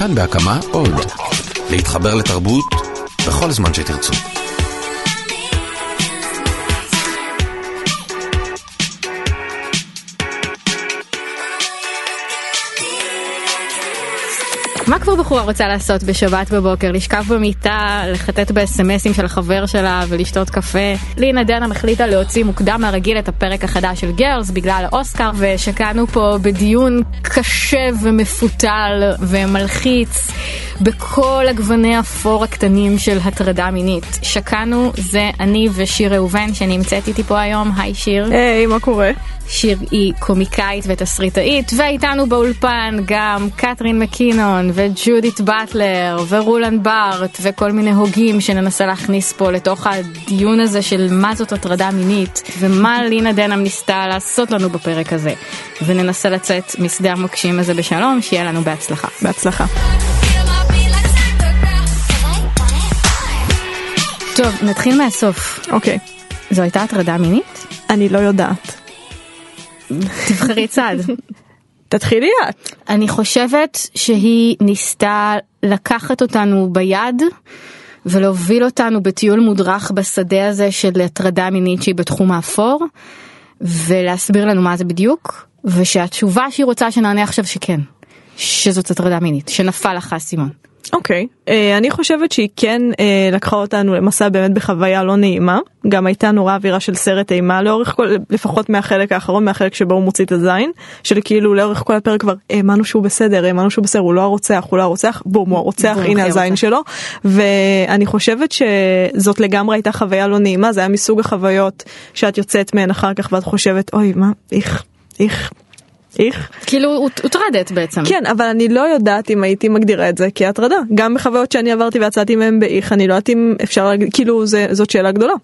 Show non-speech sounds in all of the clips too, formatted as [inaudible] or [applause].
כאן בהקמה עוד. להתחבר לתרבות בכל זמן שתרצו. מה כבר בחורה רוצה לעשות בשבת בבוקר? לשכב במיטה, לחטט בסמסים של החבר שלה ולשתות קפה? לינה דנם החליטה להוציא מוקדם מהרגיל את הפרק החדש של גרלס בגלל האוסקר ושקענו פה בדיון קשה ומפותל ומלחיץ בכל הגווני האפור הקטנים של הטרדה מינית. שקענו זה אני ושיר ראובן שנמצאת איתי פה היום, היי שיר. היי, מה קורה? שיר היא קומיקאית ותסריטאית, ואיתנו באולפן גם קתרין מקינון וג'ודית באטלר ורולן בארט וכל מיני הוגים שננסה להכניס פה לתוך הדיון הזה של מה זאת הטרדה מינית ומה לינה דנאם ניסתה לעשות לנו בפרק הזה. וננסה לצאת משדה המוקשים הזה בשלום, שיהיה לנו בהצלחה. בהצלחה. טוב, נתחיל מהסוף. אוקיי. זו הייתה הטרדה מינית? אני לא יודעת. תבחרי צד. תתחילי את. אני חושבת שהיא ניסתה לקחת אותנו ביד ולהוביל אותנו בטיול מודרך בשדה הזה של הטרדה מינית שהיא בתחום האפור ולהסביר לנו מה זה בדיוק ושהתשובה שהיא רוצה שנענה עכשיו שכן, שזאת הטרדה מינית, שנפל לך האסימון. אוקיי, okay. uh, אני חושבת שהיא כן uh, לקחה אותנו למסע באמת בחוויה לא נעימה, גם הייתה נורא אווירה של סרט אימה לאורך כל, לפחות מהחלק האחרון, מהחלק שבו הוא מוציא את הזין, של כאילו לאורך כל הפרק כבר האמנו שהוא בסדר, האמנו שהוא בסדר, הוא לא הרוצח, הוא לא הרוצח, בום, הוא הרוצח, הנה הזין שלו, ואני חושבת שזאת לגמרי הייתה חוויה לא נעימה, זה היה מסוג החוויות שאת יוצאת מהן אחר כך ואת חושבת, אוי מה, איך, איך. איך? כאילו הוטרדת בעצם. כן, אבל אני לא יודעת אם הייתי מגדירה את זה כהטרדה. גם בחוויות שאני עברתי ויצאתי מהם באיך, אני לא יודעת אם אפשר להגיד, כאילו זה, זאת שאלה גדולה.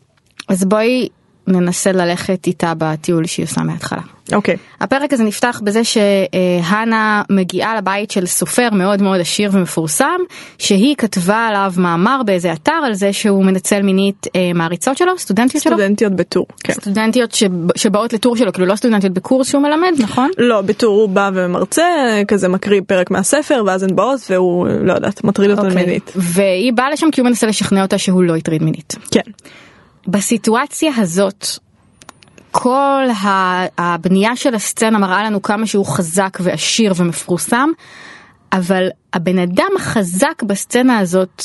אז בואי ננסה ללכת איתה בטיול שהיא עושה מההתחלה. אוקיי. Okay. הפרק הזה נפתח בזה שהנה מגיעה לבית של סופר מאוד מאוד עשיר ומפורסם, שהיא כתבה עליו מאמר באיזה אתר על זה שהוא מנצל מינית אה, מעריצות שלו, סטודנטיות שלו? סטודנטיות בטור, כן. סטודנטיות שבאות לטור שלו, כאילו לא סטודנטיות בקורס שהוא מלמד, נכון? לא, בטור הוא בא ומרצה, כזה מקריא פרק מהספר, ואז הן באות והוא, לא יודעת, מטריד אותה okay. אוקיי. מינית. והיא באה לשם כי הוא מנסה לשכנע אותה שהוא לא הטריד מינית. כן. בסיטואציה הזאת כל הבנייה של הסצנה מראה לנו כמה שהוא חזק ועשיר ומפורסם, אבל הבן אדם החזק בסצנה הזאת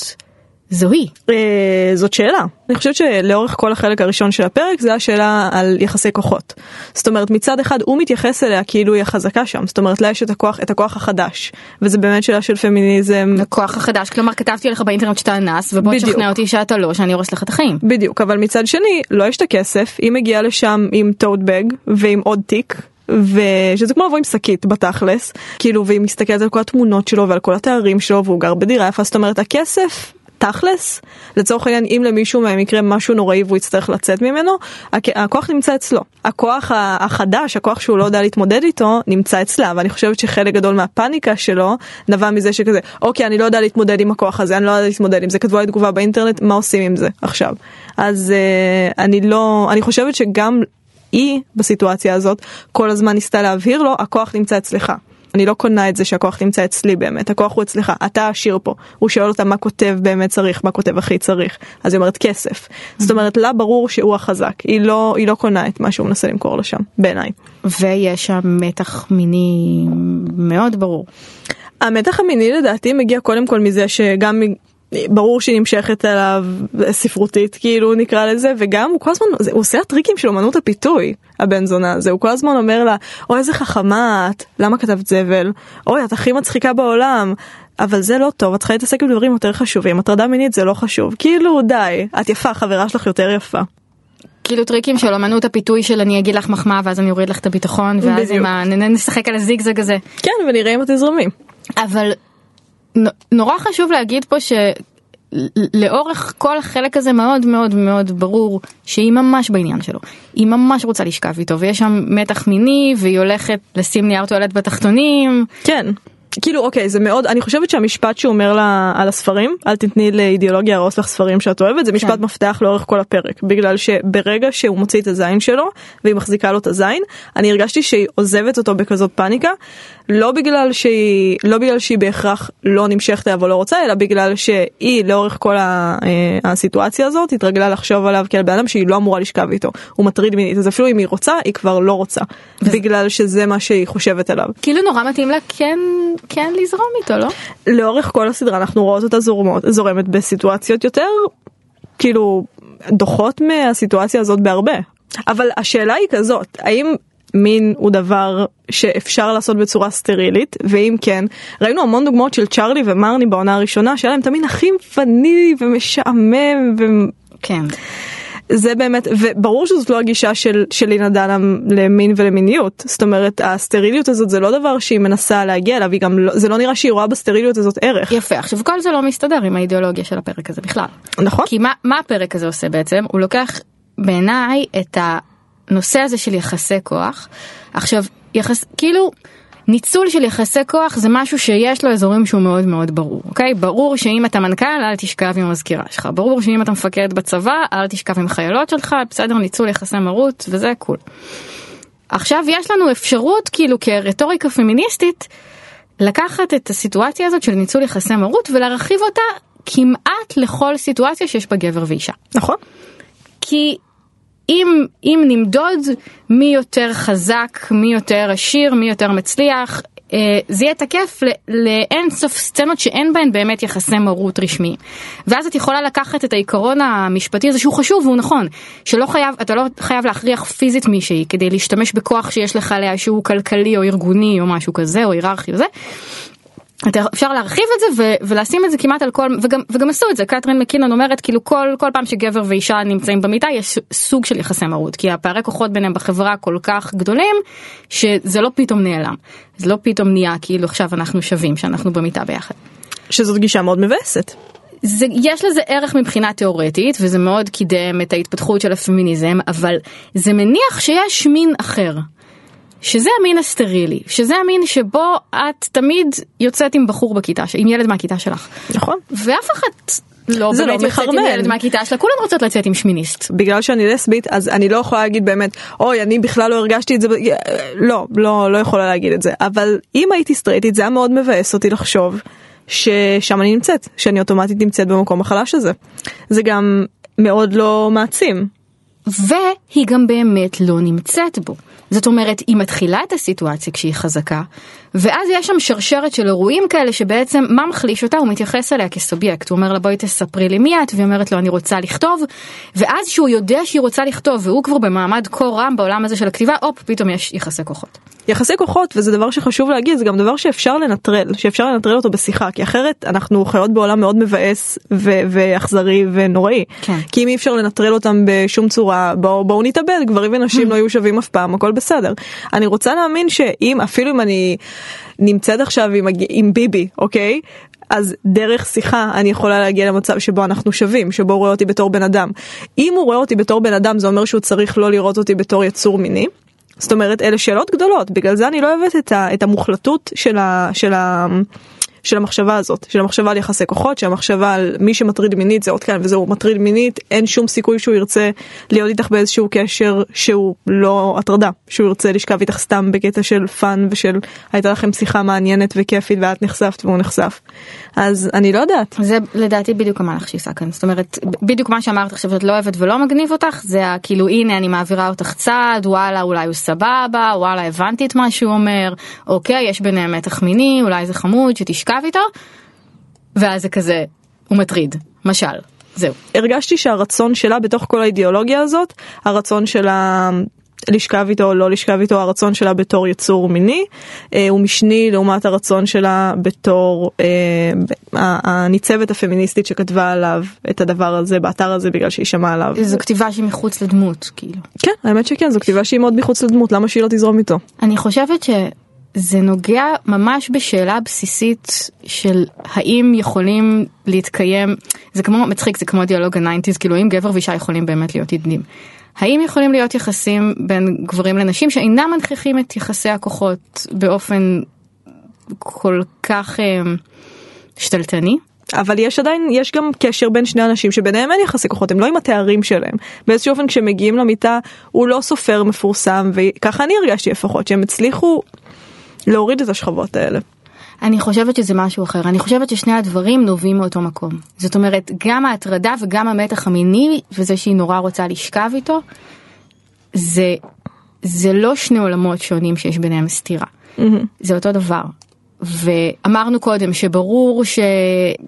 זוהי. אה, זאת שאלה. אני חושבת שלאורך כל החלק הראשון של הפרק זה השאלה על יחסי כוחות. זאת אומרת מצד אחד הוא מתייחס אליה כאילו היא החזקה שם. זאת אומרת לה יש את הכוח, את הכוח החדש. וזה באמת שאלה של פמיניזם. הכוח החדש, כלומר כתבתי לך באינטרנט שאתה אנס ובוא תשכנע אותי שאתה לא, שאני הורס לך את החיים. בדיוק, אבל מצד שני לא יש את הכסף, היא מגיעה לשם עם טוט בג ועם עוד תיק ושזה כמו לבוא עם שקית בתכלס כאילו והיא מסתכלת על כל התמונות שלו ועל כל התארים שלו והוא גר בדירה יפה זאת אומרת הכסף תכלס, לצורך העניין אם למישהו מהם יקרה משהו נוראי והוא יצטרך לצאת ממנו, הכוח נמצא אצלו. הכוח החדש, הכוח שהוא לא יודע להתמודד איתו, נמצא אצלה, ואני חושבת שחלק גדול מהפאניקה שלו נבע מזה שכזה, אוקיי, אני לא יודע להתמודד עם הכוח הזה, אני לא יודע להתמודד עם זה, כתבו לי תגובה באינטרנט, מה עושים עם זה עכשיו? אז אה, אני לא, אני חושבת שגם היא בסיטואציה הזאת כל הזמן ניסתה להבהיר לו, הכוח נמצא אצלך. אני לא קונה את זה שהכוח נמצא אצלי באמת, הכוח הוא אצלך, אתה עשיר פה. הוא שואל אותה מה כותב באמת צריך, מה כותב הכי צריך. אז היא אומרת כסף. זאת אומרת, לה ברור שהוא החזק, היא לא, היא לא קונה את מה שהוא מנסה למכור לו שם, בעיניי. ויש שם מתח מיני מאוד ברור. המתח המיני לדעתי מגיע קודם כל מזה שגם ברור שהיא נמשכת אליו ספרותית כאילו נקרא לזה וגם הוא כל הזמן הוא עושה הטריקים של אמנות הפיתוי הבן זונה הזה הוא כל הזמן אומר לה אוי איזה חכמה את למה כתבת זבל אוי את הכי מצחיקה בעולם אבל זה לא טוב את צריכה להתעסק בדברים יותר חשובים הטרדה מינית זה לא חשוב כאילו די את יפה חברה שלך יותר יפה. כאילו טריקים של אמנות הפיתוי של אני אגיד לך מחמאה ואז אני אוריד לך את הביטחון ואז עם ה... נשחק על הזיגזג הזה. כן ונראה אם את תזרמי. אבל נורא חשוב להגיד פה שלאורך כל החלק הזה מאוד מאוד מאוד ברור שהיא ממש בעניין שלו. היא ממש רוצה לשכב איתו ויש שם מתח מיני והיא הולכת לשים נייר טואלט בתחתונים. כן. כאילו אוקיי זה מאוד אני חושבת שהמשפט שהוא אומר לה על הספרים אל תתני לאידיאולוגיה הרוס לך ספרים שאת אוהבת זה משפט כן. מפתח לאורך כל הפרק בגלל שברגע שהוא מוציא את הזין שלו והיא מחזיקה לו את הזין אני הרגשתי שהיא עוזבת אותו בכזאת פאניקה לא בגלל שהיא לא בגלל שהיא בהכרח לא נמשכת אליו או לא רוצה אלא בגלל שהיא לאורך כל ה, אה, הסיטואציה הזאת התרגלה לחשוב עליו כעל בן אדם שהיא לא אמורה לשכב איתו הוא מטריד מינית אז אפילו אם היא רוצה היא כבר לא רוצה בגלל שזה מה שהיא חושבת עליו. כאילו נורא מתאים לה כן כן לזרום איתו לא? לאורך כל הסדרה אנחנו רואות אותה זורמות זורמת בסיטואציות יותר כאילו דוחות מהסיטואציה הזאת בהרבה. אבל השאלה היא כזאת האם מין הוא דבר שאפשר לעשות בצורה סטרילית ואם כן ראינו המון דוגמאות של צ'ארלי ומרני בעונה הראשונה שהיה להם את המין הכי פנילי ומשעמם ו... כן. זה באמת וברור שזאת לא הגישה של של לינה דנהאם למין ולמיניות זאת אומרת הסטריליות הזאת זה לא דבר שהיא מנסה להגיע אליו היא גם לא, זה לא נראה שהיא רואה בסטריליות הזאת ערך. יפה עכשיו כל זה לא מסתדר עם האידיאולוגיה של הפרק הזה בכלל. נכון. כי מה, מה הפרק הזה עושה בעצם הוא לוקח בעיניי את הנושא הזה של יחסי כוח עכשיו יחס כאילו. ניצול של יחסי כוח זה משהו שיש לו אזורים שהוא מאוד מאוד ברור, אוקיי? ברור שאם אתה מנכ"ל אל תשכב עם המזכירה שלך, ברור שאם אתה מפקד בצבא אל תשכב עם חיילות שלך, בסדר ניצול יחסי מרות וזה קול. עכשיו יש לנו אפשרות כאילו כרטוריקה פמיניסטית לקחת את הסיטואציה הזאת של ניצול יחסי מרות ולהרחיב אותה כמעט לכל סיטואציה שיש בה גבר ואישה. נכון. כי אם, אם נמדוד מי יותר חזק, מי יותר עשיר, מי יותר מצליח, אה, זה יהיה תקף לאין סוף סצנות שאין בהן באמת יחסי מרות רשמיים. ואז את יכולה לקחת את העיקרון המשפטי הזה שהוא חשוב והוא נכון, שלא חייב, אתה לא חייב להכריח פיזית מישהי כדי להשתמש בכוח שיש לך עליה שהוא כלכלי או ארגוני או משהו כזה או היררכי וזה. אפשר להרחיב את זה ו- ולשים את זה כמעט על כל וגם וגם עשו את זה קתרין מקינון אומרת כאילו כל כל פעם שגבר ואישה נמצאים במיטה יש סוג של יחסי מרות כי הפערי כוחות ביניהם בחברה כל כך גדולים שזה לא פתאום נעלם זה לא פתאום נהיה כאילו עכשיו אנחנו שווים שאנחנו במיטה ביחד. שזאת גישה מאוד מבאסת. זה, יש לזה ערך מבחינה תיאורטית וזה מאוד קידם את ההתפתחות של הפמיניזם אבל זה מניח שיש מין אחר. שזה המין הסטרילי, שזה המין שבו את תמיד יוצאת עם בחור בכיתה, עם ילד מהכיתה שלך. נכון. ואף אחת לא זה לא באמת יוצאת עם מחרמן. ילד מהכיתה שלה, כולן רוצות לצאת עם שמיניסט. בגלל שאני לסבית אז אני לא יכולה להגיד באמת אוי אני בכלל לא הרגשתי את זה ב-" לא לא לא יכולה להגיד את זה אבל אם הייתי סטרייטית זה היה מאוד מבאס אותי לחשוב ששם אני נמצאת שאני אוטומטית נמצאת במקום החלש הזה זה גם מאוד לא מעצים והיא גם באמת לא נמצאת בו. זאת אומרת, היא מתחילה את הסיטואציה כשהיא חזקה, ואז יש שם שרשרת של אירועים כאלה שבעצם מה מחליש אותה? הוא מתייחס אליה כסובייקט, הוא אומר לה בואי תספרי לי מי את, והיא אומרת לו אני רוצה לכתוב, ואז שהוא יודע שהיא רוצה לכתוב והוא כבר במעמד כה רם בעולם הזה של הכתיבה, הופ, פתאום יש יחסי כוחות. יחסי כוחות וזה דבר שחשוב להגיד זה גם דבר שאפשר לנטרל שאפשר לנטרל אותו בשיחה כי אחרת אנחנו חיות בעולם מאוד מבאס ואכזרי ונוראי כן. כי אם אי אפשר לנטרל אותם בשום צורה בואו בואו נתאבד גברים ונשים לא יהיו שווים אף פעם הכל בסדר אני רוצה להאמין שאם אפילו אם אני נמצאת עכשיו עם, עם ביבי אוקיי. אז דרך שיחה אני יכולה להגיע למצב שבו אנחנו שווים, שבו הוא רואה אותי בתור בן אדם. אם הוא רואה אותי בתור בן אדם זה אומר שהוא צריך לא לראות אותי בתור יצור מיני. זאת אומרת אלה שאלות גדולות בגלל זה אני לא אוהבת את, ה, את המוחלטות של, ה, של, ה, של המחשבה הזאת של המחשבה על יחסי כוחות של המחשבה על מי שמטריד מינית זה עוד כאן וזהו מטריד מינית אין שום סיכוי שהוא ירצה להיות איתך באיזשהו קשר שהוא לא הטרדה שהוא ירצה לשכב איתך סתם בקטע של fun ושל הייתה לכם שיחה מעניינת וכיפית ואת נחשפת והוא נחשף. אז אני לא יודעת. זה לדעתי בדיוק המהלך עושה כאן. זאת אומרת בדיוק מה שאמרת עכשיו שאת לא אוהבת ולא מגניב אותך זה כאילו הנה אני מעבירה אותך צעד וואלה אולי הוא סבבה וואלה הבנתי את מה שהוא אומר. אוקיי יש ביניהם מתח מיני אולי זה חמוד שתשכב איתו ואז זה כזה הוא מטריד משל זהו הרגשתי שהרצון שלה בתוך כל האידיאולוגיה הזאת, הרצון שלה לשכב איתו או לא לשכב איתו, הרצון שלה בתור יצור מיני, אה, הוא משני לעומת הרצון שלה בתור אה, הניצבת הפמיניסטית שכתבה עליו את הדבר הזה באתר הזה בגלל שהיא שמעה עליו. זו כתיבה שהיא מחוץ לדמות כאילו כן, האמת שכן, זו כתיבה שהיא מאוד מחוץ לדמות, למה שהיא לא תזרום איתו? אני חושבת שזה נוגע ממש בשאלה בסיסית של האם יכולים להתקיים, זה כמו מצחיק, זה כמו דיאלוג ה nineties, כאילו האם גבר ואישה יכולים באמת להיות ידידים. האם יכולים להיות יחסים בין גברים לנשים שאינם מנכיחים את יחסי הכוחות באופן כל כך אה, שתלטני? אבל יש עדיין, יש גם קשר בין שני אנשים שביניהם אין יחסי כוחות, הם לא עם התארים שלהם. באיזשהו אופן כשמגיעים למיטה הוא לא סופר מפורסם, וככה אני הרגשתי לפחות, שהם הצליחו להוריד את השכבות האלה. אני חושבת שזה משהו אחר, אני חושבת ששני הדברים נובעים מאותו מקום. זאת אומרת, גם ההטרדה וגם המתח המיני, וזה שהיא נורא רוצה לשכב איתו, זה, זה לא שני עולמות שונים שיש ביניהם סתירה. זה אותו דבר. ואמרנו קודם שברור ש...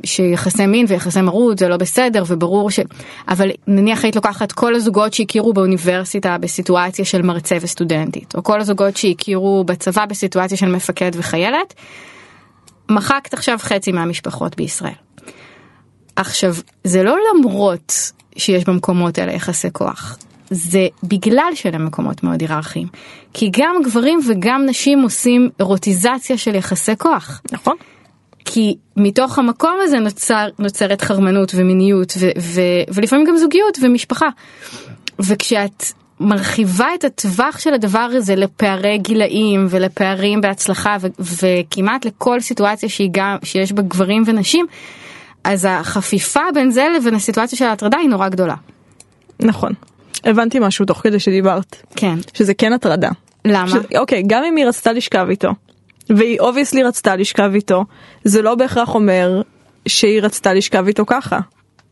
שיחסי מין ויחסי מרות זה לא בסדר וברור ש... אבל נניח היית לוקחת כל הזוגות שהכירו באוניברסיטה בסיטואציה של מרצה וסטודנטית או כל הזוגות שהכירו בצבא בסיטואציה של מפקד וחיילת. מחקת עכשיו חצי מהמשפחות בישראל. עכשיו זה לא למרות שיש במקומות האלה יחסי כוח זה בגלל שאלה מקומות מאוד היררכיים. כי גם גברים וגם נשים עושים אירוטיזציה של יחסי כוח. נכון. כי מתוך המקום הזה נוצר, נוצרת חרמנות ומיניות ו, ו, ולפעמים גם זוגיות ומשפחה. וכשאת מרחיבה את הטווח של הדבר הזה לפערי גילאים ולפערים בהצלחה ו, וכמעט לכל סיטואציה שהיא גם, שיש בה גברים ונשים, אז החפיפה בין זה לבין הסיטואציה של ההטרדה היא נורא גדולה. נכון. הבנתי משהו תוך כדי שדיברת. כן. שזה כן הטרדה. למה? ש... אוקיי, גם אם היא רצתה לשכב איתו, והיא obviously רצתה לשכב איתו, זה לא בהכרח אומר שהיא רצתה לשכב איתו ככה.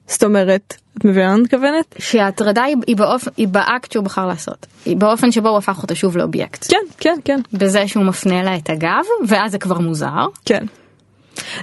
זאת אומרת, את מבינה מה אני מתכוונת? שההטרדה היא, היא, באופ... היא באקט שהוא בחר לעשות. היא באופן שבו הוא הפך אותה שוב לאובייקט. כן, כן, כן. בזה שהוא מפנה לה את הגב, ואז זה כבר מוזר. כן.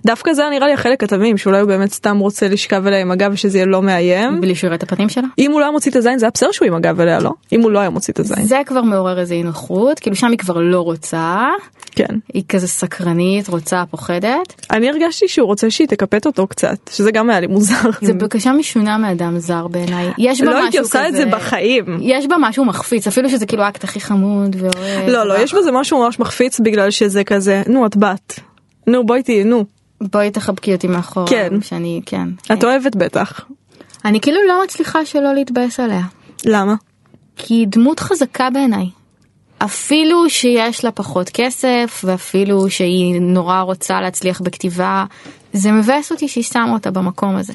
דווקא זה נראה לי החלק התמים שאולי הוא באמת סתם רוצה לשכב אליה עם הגב ושזה יהיה לא מאיים. בלי שהוא יראה את הפנים שלה? אם הוא לא היה מוציא את הזין זה היה בסדר שהוא עם הגב אליה לא? אם הוא לא היה מוציא את הזין. זה כבר מעורר איזה אי נוחות, כאילו שם היא כבר לא רוצה. כן. היא כזה סקרנית, רוצה, פוחדת. אני הרגשתי שהוא רוצה שהיא תקפט אותו קצת, שזה גם היה לי מוזר. זה בקשה משונה מאדם זר בעיניי. יש בה לא משהו הייתי עושה כזה... את זה בחיים. יש בה משהו מחפיץ, אפילו שזה כאילו האקט הכי חמוד ואוהב. לא, לא, יש בזה משהו ממש מחפיץ בגלל שזה כזה, נו את בת. נו בואי תהיי, נו. בואי תחבקי אותי מאחורה. כן. שאני, כן. את אוהבת בטח. אני כאילו לא מצליחה שלא להתבאס עליה. למה? כי היא דמות חזקה בעיניי. אפילו שיש לה פחות כסף, ואפילו שהיא נורא רוצה להצליח בכתיבה, זה מבאס אותי שהיא שמה אותה במקום הזה.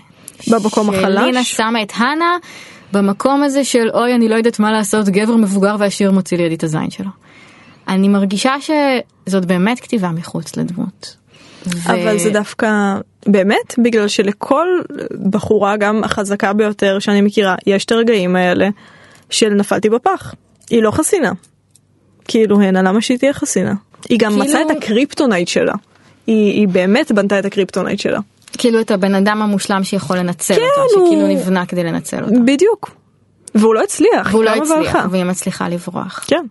במקום החלש? שלינה שמה את הנה במקום הזה של אוי אני לא יודעת מה לעשות, גבר מבוגר ועשיר מוציא לידי את הזין שלו. אני מרגישה שזאת באמת כתיבה מחוץ לדמות. ו- אבל זה דווקא באמת בגלל שלכל בחורה גם החזקה ביותר שאני מכירה יש את הרגעים האלה של נפלתי בפח. היא לא חסינה. כאילו הנה למה שהיא תהיה חסינה. היא גם כאילו- מצאה את הקריפטונייט שלה. היא, היא באמת בנתה את הקריפטונייט שלה. כאילו את הבן אדם המושלם שיכול לנצל כן, אותו, הוא- שכאילו נבנה כדי לנצל אותו. בדיוק. והוא לא הצליח. והוא לא הצליח. והיא מצליחה לברוח. כן.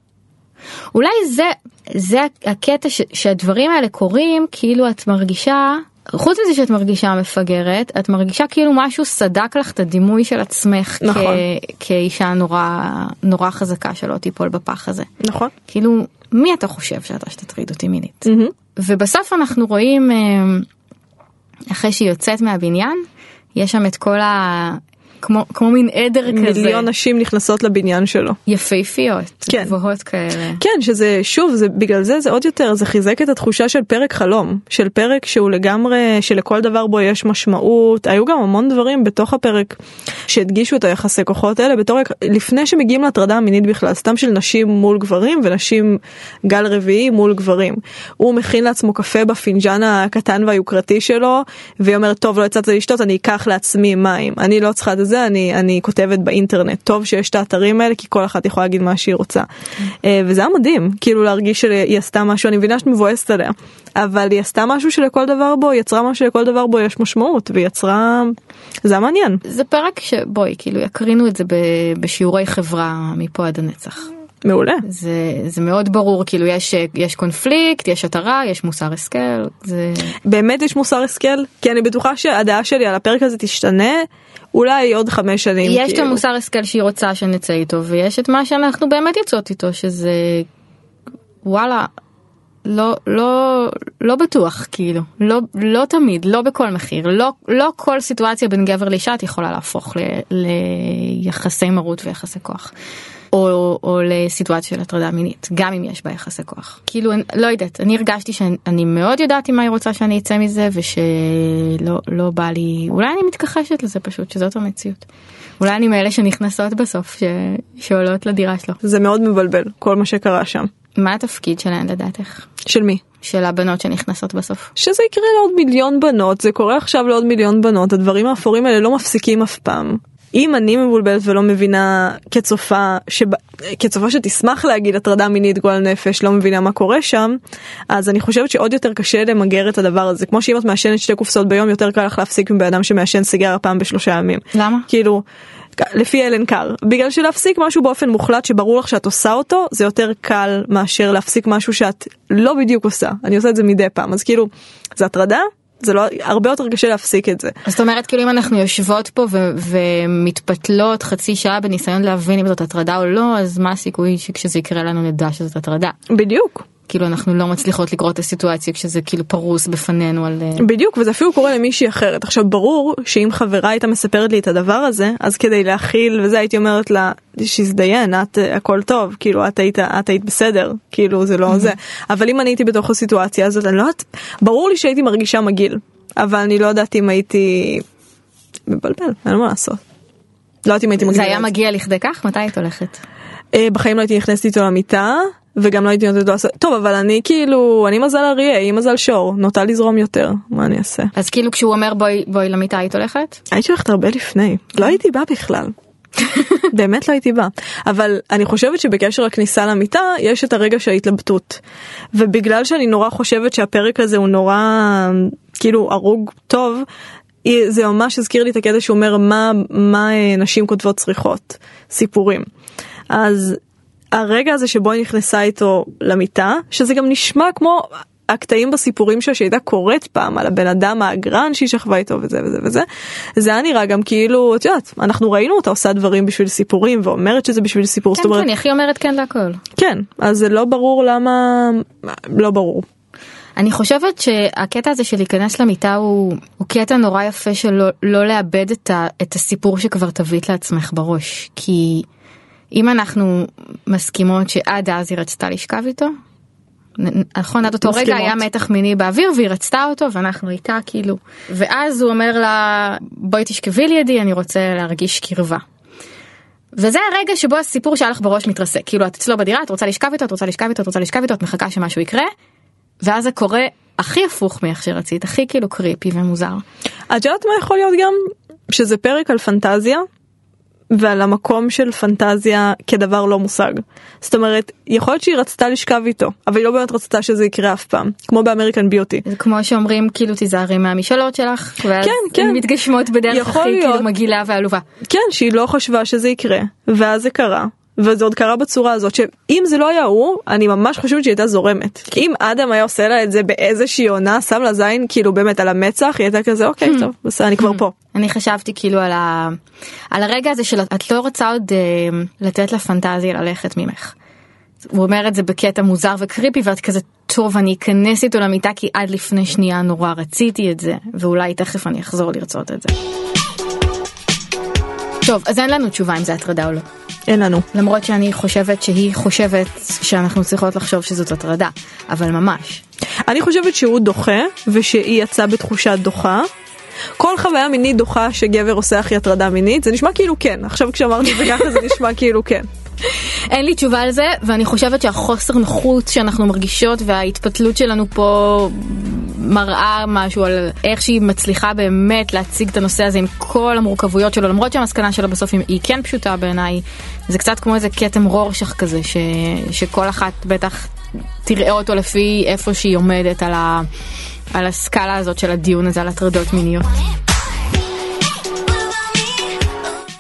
אולי זה, זה הקטע ש, שהדברים האלה קורים, כאילו את מרגישה, חוץ מזה שאת מרגישה מפגרת, את מרגישה כאילו משהו סדק לך את הדימוי של עצמך נכון. כ, כאישה נורא, נורא חזקה שלא תיפול בפח הזה. נכון. כאילו, מי אתה חושב שאתה שתטריד אותי מינית? מהמם. ובסוף אנחנו רואים, אה, אחרי שהיא יוצאת מהבניין, יש שם את כל ה... כמו, כמו מין עדר כזה. מיליון נשים נכנסות לבניין שלו. יפהפיות, כן. גבוהות כאלה. כן שזה שוב זה בגלל זה זה עוד יותר זה חיזק את התחושה של פרק חלום של פרק שהוא לגמרי שלכל דבר בו יש משמעות היו גם המון דברים בתוך הפרק שהדגישו את היחסי כוחות האלה בתור לפני שמגיעים להטרדה המינית בכלל סתם של נשים מול גברים ונשים גל רביעי מול גברים. הוא מכין לעצמו קפה בפינג'אן הקטן והיוקרתי שלו והיא אומרת טוב לא יצאת לשתות אני אקח לעצמי מים אני לא צריכה את זה אני אני כותבת באינטרנט טוב שיש את האתרים האלה כי כל אחת יכולה להגיד מה שהיא רוצה. אה, וזה היה מדהים כאילו להרגיש שהיא עשתה משהו אני מבינה שאת מבואסת עליה אבל היא עשתה משהו שלכל דבר בו יצרה משהו שלכל דבר בו יש משמעות והיא יצרה זה מעניין. זה פרק שבואי כאילו יקרינו את זה בשיעורי חברה מפה עד הנצח. מעולה. זה זה מאוד ברור כאילו יש יש קונפליקט יש התרה יש מוסר השכל זה באמת יש מוסר השכל כי אני בטוחה שהדעה שלי על הפרק הזה תשתנה אולי עוד חמש שנים. יש את כאילו. המוסר השכל שהיא רוצה שנצא איתו ויש את מה שאנחנו באמת יוצאות איתו שזה וואלה לא לא לא בטוח כאילו לא לא תמיד לא בכל מחיר לא לא כל סיטואציה בין גבר לאישה את יכולה להפוך ל, ליחסי מרות ויחסי כוח. או, או לסיטואציה של הטרדה מינית גם אם יש בה יחסי כוח כאילו אני, לא יודעת אני הרגשתי שאני מאוד יודעת מה היא רוצה שאני אצא מזה ושלא לא בא לי אולי אני מתכחשת לזה פשוט שזאת המציאות. אולי אני מאלה שנכנסות בסוף ש... שעולות לדירה שלו. זה מאוד מבלבל כל מה שקרה שם. מה התפקיד שלהן לדעתך? של מי? של הבנות שנכנסות בסוף. שזה יקרה לעוד מיליון בנות, זה קורה עכשיו לעוד מיליון בנות, הדברים האפורים האלה לא מפסיקים אף פעם. אם אני מבולבלת ולא מבינה כצופה, שב... כצופה שתשמח להגיד הטרדה מינית גועל נפש, לא מבינה מה קורה שם, אז אני חושבת שעוד יותר קשה למגר את הדבר הזה. כמו שאם את מעשנת שתי קופסאות ביום, יותר קל לך להפסיק מבן אדם שמעשן סיגריה פעם בשלושה ימים. למה? כאילו, לפי אלן קאר, בגלל שלהפסיק משהו באופן מוחלט שברור לך שאת עושה אותו, זה יותר קל מאשר להפסיק משהו שאת לא בדיוק עושה. אני עושה את זה מדי פעם, אז כאילו, זה הטרדה? זה לא הרבה יותר קשה להפסיק את זה. זאת אומרת כאילו אם אנחנו יושבות פה ו- ומתפתלות חצי שעה בניסיון להבין אם זאת הטרדה או לא אז מה הסיכוי שכשזה יקרה לנו נדע שזאת הטרדה. בדיוק. כאילו אנחנו לא מצליחות לקרוא את הסיטואציה כשזה כאילו פרוס בפנינו על... אה, בדיוק וזה אפילו קורה למישהי אחרת עכשיו ברור שאם חברה הייתה מספרת לי את הדבר הזה אז כדי להכיל וזה הייתי אומרת לה שיזדיין את אה, הכל טוב כאילו את היית את היית בסדר כאילו זה לא זה אבל אם אני הייתי בתוך הסיטואציה הזאת אני לא יודעת ברור לי שהייתי מרגישה מגעיל אבל אני לא יודעת אם הייתי מבלבל אין מה לעשות. לא יודעת אם הייתי זה מגעילה היה זה. מגיע לכדי כך? מתי היית הולכת? אה, בחיים לא הייתי נכנסת איתו למיטה וגם לא הייתי נותנת לו לעשות טוב אבל אני כאילו אני מזל אריה היא מזל שור נוטה לזרום יותר מה אני אעשה. אז כאילו כשהוא אומר בואי בואי למיטה היית הולכת? הייתי הולכת הרבה לפני לא הייתי באה בכלל. [laughs] באמת לא הייתי באה אבל אני חושבת שבקשר לכניסה למיטה יש את הרגע של ההתלבטות ובגלל שאני נורא חושבת שהפרק הזה הוא נורא כאילו הרוג טוב זה ממש הזכיר לי את הקטע שהוא אומר מה מה אה, נשים כותבות צריכות? סיפורים. אז הרגע הזה שבו היא נכנסה איתו למיטה שזה גם נשמע כמו הקטעים בסיפורים שלה שהייתה קוראת פעם על הבן אדם האגרן שהיא שכבה איתו וזה וזה וזה זה היה נראה גם כאילו את יודעת אנחנו ראינו אותה עושה דברים בשביל סיפורים ואומרת שזה בשביל סיפור. זאת כן אומרת כן, איך היא אומרת כן להכל. כן אז זה לא ברור למה לא ברור אני חושבת שהקטע הזה של להיכנס למיטה הוא, הוא קטע נורא יפה של לא, לא לאבד את, ה, את הסיפור שכבר תבית לעצמך בראש. כי אם אנחנו מסכימות שעד אז היא רצתה לשכב איתו, נכון עד אותו רגע מסכימות. היה מתח מיני באוויר והיא רצתה אותו ואנחנו איתה כאילו ואז הוא אומר לה בואי תשכבי לידי אני רוצה להרגיש קרבה. וזה הרגע שבו הסיפור שהיה לך בראש מתרסק כאילו את אצלו בדירה את רוצה לשכב איתו את רוצה לשכב איתו את רוצה לשכב איתו את מחכה שמשהו יקרה. ואז זה קורה הכי הפוך מאיך שרצית הכי כאילו קריפי ומוזר. את יודעת מה יכול להיות גם שזה פרק על פנטזיה ועל המקום של פנטזיה כדבר לא מושג. זאת אומרת יכול להיות שהיא רצתה לשכב איתו אבל היא לא באמת רצתה שזה יקרה אף פעם כמו באמריקן ביוטי. זה כמו שאומרים כאילו תיזהרי מהמשאלות שלך ואז כן, כן. הן מתגשמות בדרך הכי להיות. כאילו מגעילה ועלובה. כן שהיא לא חשבה שזה יקרה ואז זה קרה וזה עוד קרה בצורה הזאת שאם זה לא היה הוא אני ממש חושבת שהיא הייתה זורמת אם אדם היה עושה לה את זה באיזושהי עונה שם לה זין כאילו באמת על המצח היא הייתה כזה אוקיי טוב בסדר אני כבר פה. אני חשבתי כאילו על, ה... על הרגע הזה של את לא רוצה עוד אה, לתת לפנטזיה ללכת ממך. הוא אומר את זה בקטע מוזר וקריפי ואת כזה טוב אני אכנס איתו למיטה כי עד לפני שנייה נורא רציתי את זה ואולי תכף אני אחזור לרצות את זה. טוב אז אין לנו תשובה אם זה הטרדה או לא. אין לנו. למרות שאני חושבת שהיא חושבת שאנחנו צריכות לחשוב שזאת הטרדה אבל ממש. אני חושבת שהוא דוחה ושהיא יצאה בתחושה דוחה. כל חוויה מינית דוחה שגבר עושה הכי הטרדה מינית זה נשמע כאילו כן עכשיו כשאמרתי את זה ככה זה נשמע [laughs] כאילו כן. אין לי תשובה על זה ואני חושבת שהחוסר נוחות שאנחנו מרגישות וההתפתלות שלנו פה מראה משהו על איך שהיא מצליחה באמת להציג את הנושא הזה עם כל המורכבויות שלו למרות שהמסקנה שלו בסוף היא כן פשוטה בעיניי זה קצת כמו איזה כתם רורשך כזה ש... שכל אחת בטח תראה אותו לפי איפה שהיא עומדת על, ה... על הסקאלה הזאת של הדיון הזה על הטרדות מיניות.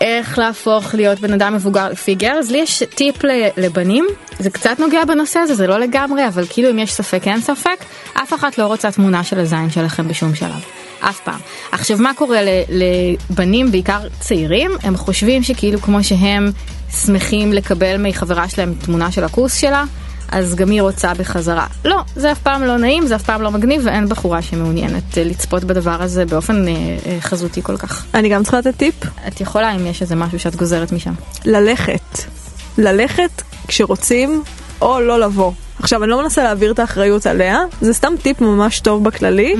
איך להפוך להיות בן אדם מבוגר לפי גרז, לי יש טיפ לבנים, זה קצת נוגע בנושא הזה, זה לא לגמרי, אבל כאילו אם יש ספק אין ספק, אף אחת לא רוצה תמונה של הזין שלכם בשום שלב. אף פעם. עכשיו מה קורה לבנים, בעיקר צעירים, הם חושבים שכאילו כמו שהם שמחים לקבל מחברה שלהם תמונה של הכוס שלה, אז גם היא רוצה בחזרה. לא, זה אף פעם לא נעים, זה אף פעם לא מגניב, ואין בחורה שמעוניינת אה, לצפות בדבר הזה באופן אה, אה, חזותי כל כך. אני גם צריכה לתת טיפ את יכולה אם יש איזה משהו שאת גוזרת משם. ללכת. ללכת כשרוצים או לא לבוא. עכשיו אני לא מנסה להעביר את האחריות עליה זה סתם טיפ ממש טוב בכללי.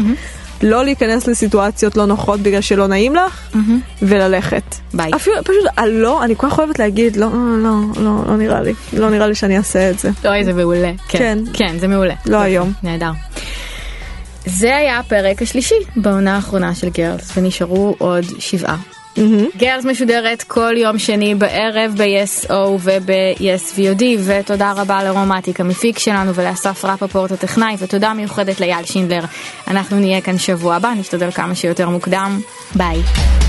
לא להיכנס לסיטואציות לא נוחות בגלל שלא נעים לך, וללכת. ביי. אפילו פשוט הלא, אני כל כך אוהבת להגיד לא, לא, לא, לא נראה לי, לא נראה לי שאני אעשה את זה. אוי, זה מעולה. כן. כן, זה מעולה. לא היום. נהדר. זה היה הפרק השלישי בעונה האחרונה של גרלס, ונשארו עוד שבעה. גרלס משודרת כל יום שני בערב ב-yes o וב-yes VOD ותודה רבה לרומטיק המפיק שלנו ולאסף רפפורט הטכנאי ותודה מיוחדת לאייל שינדלר. אנחנו נהיה כאן שבוע הבא, נשתדל כמה שיותר מוקדם. ביי.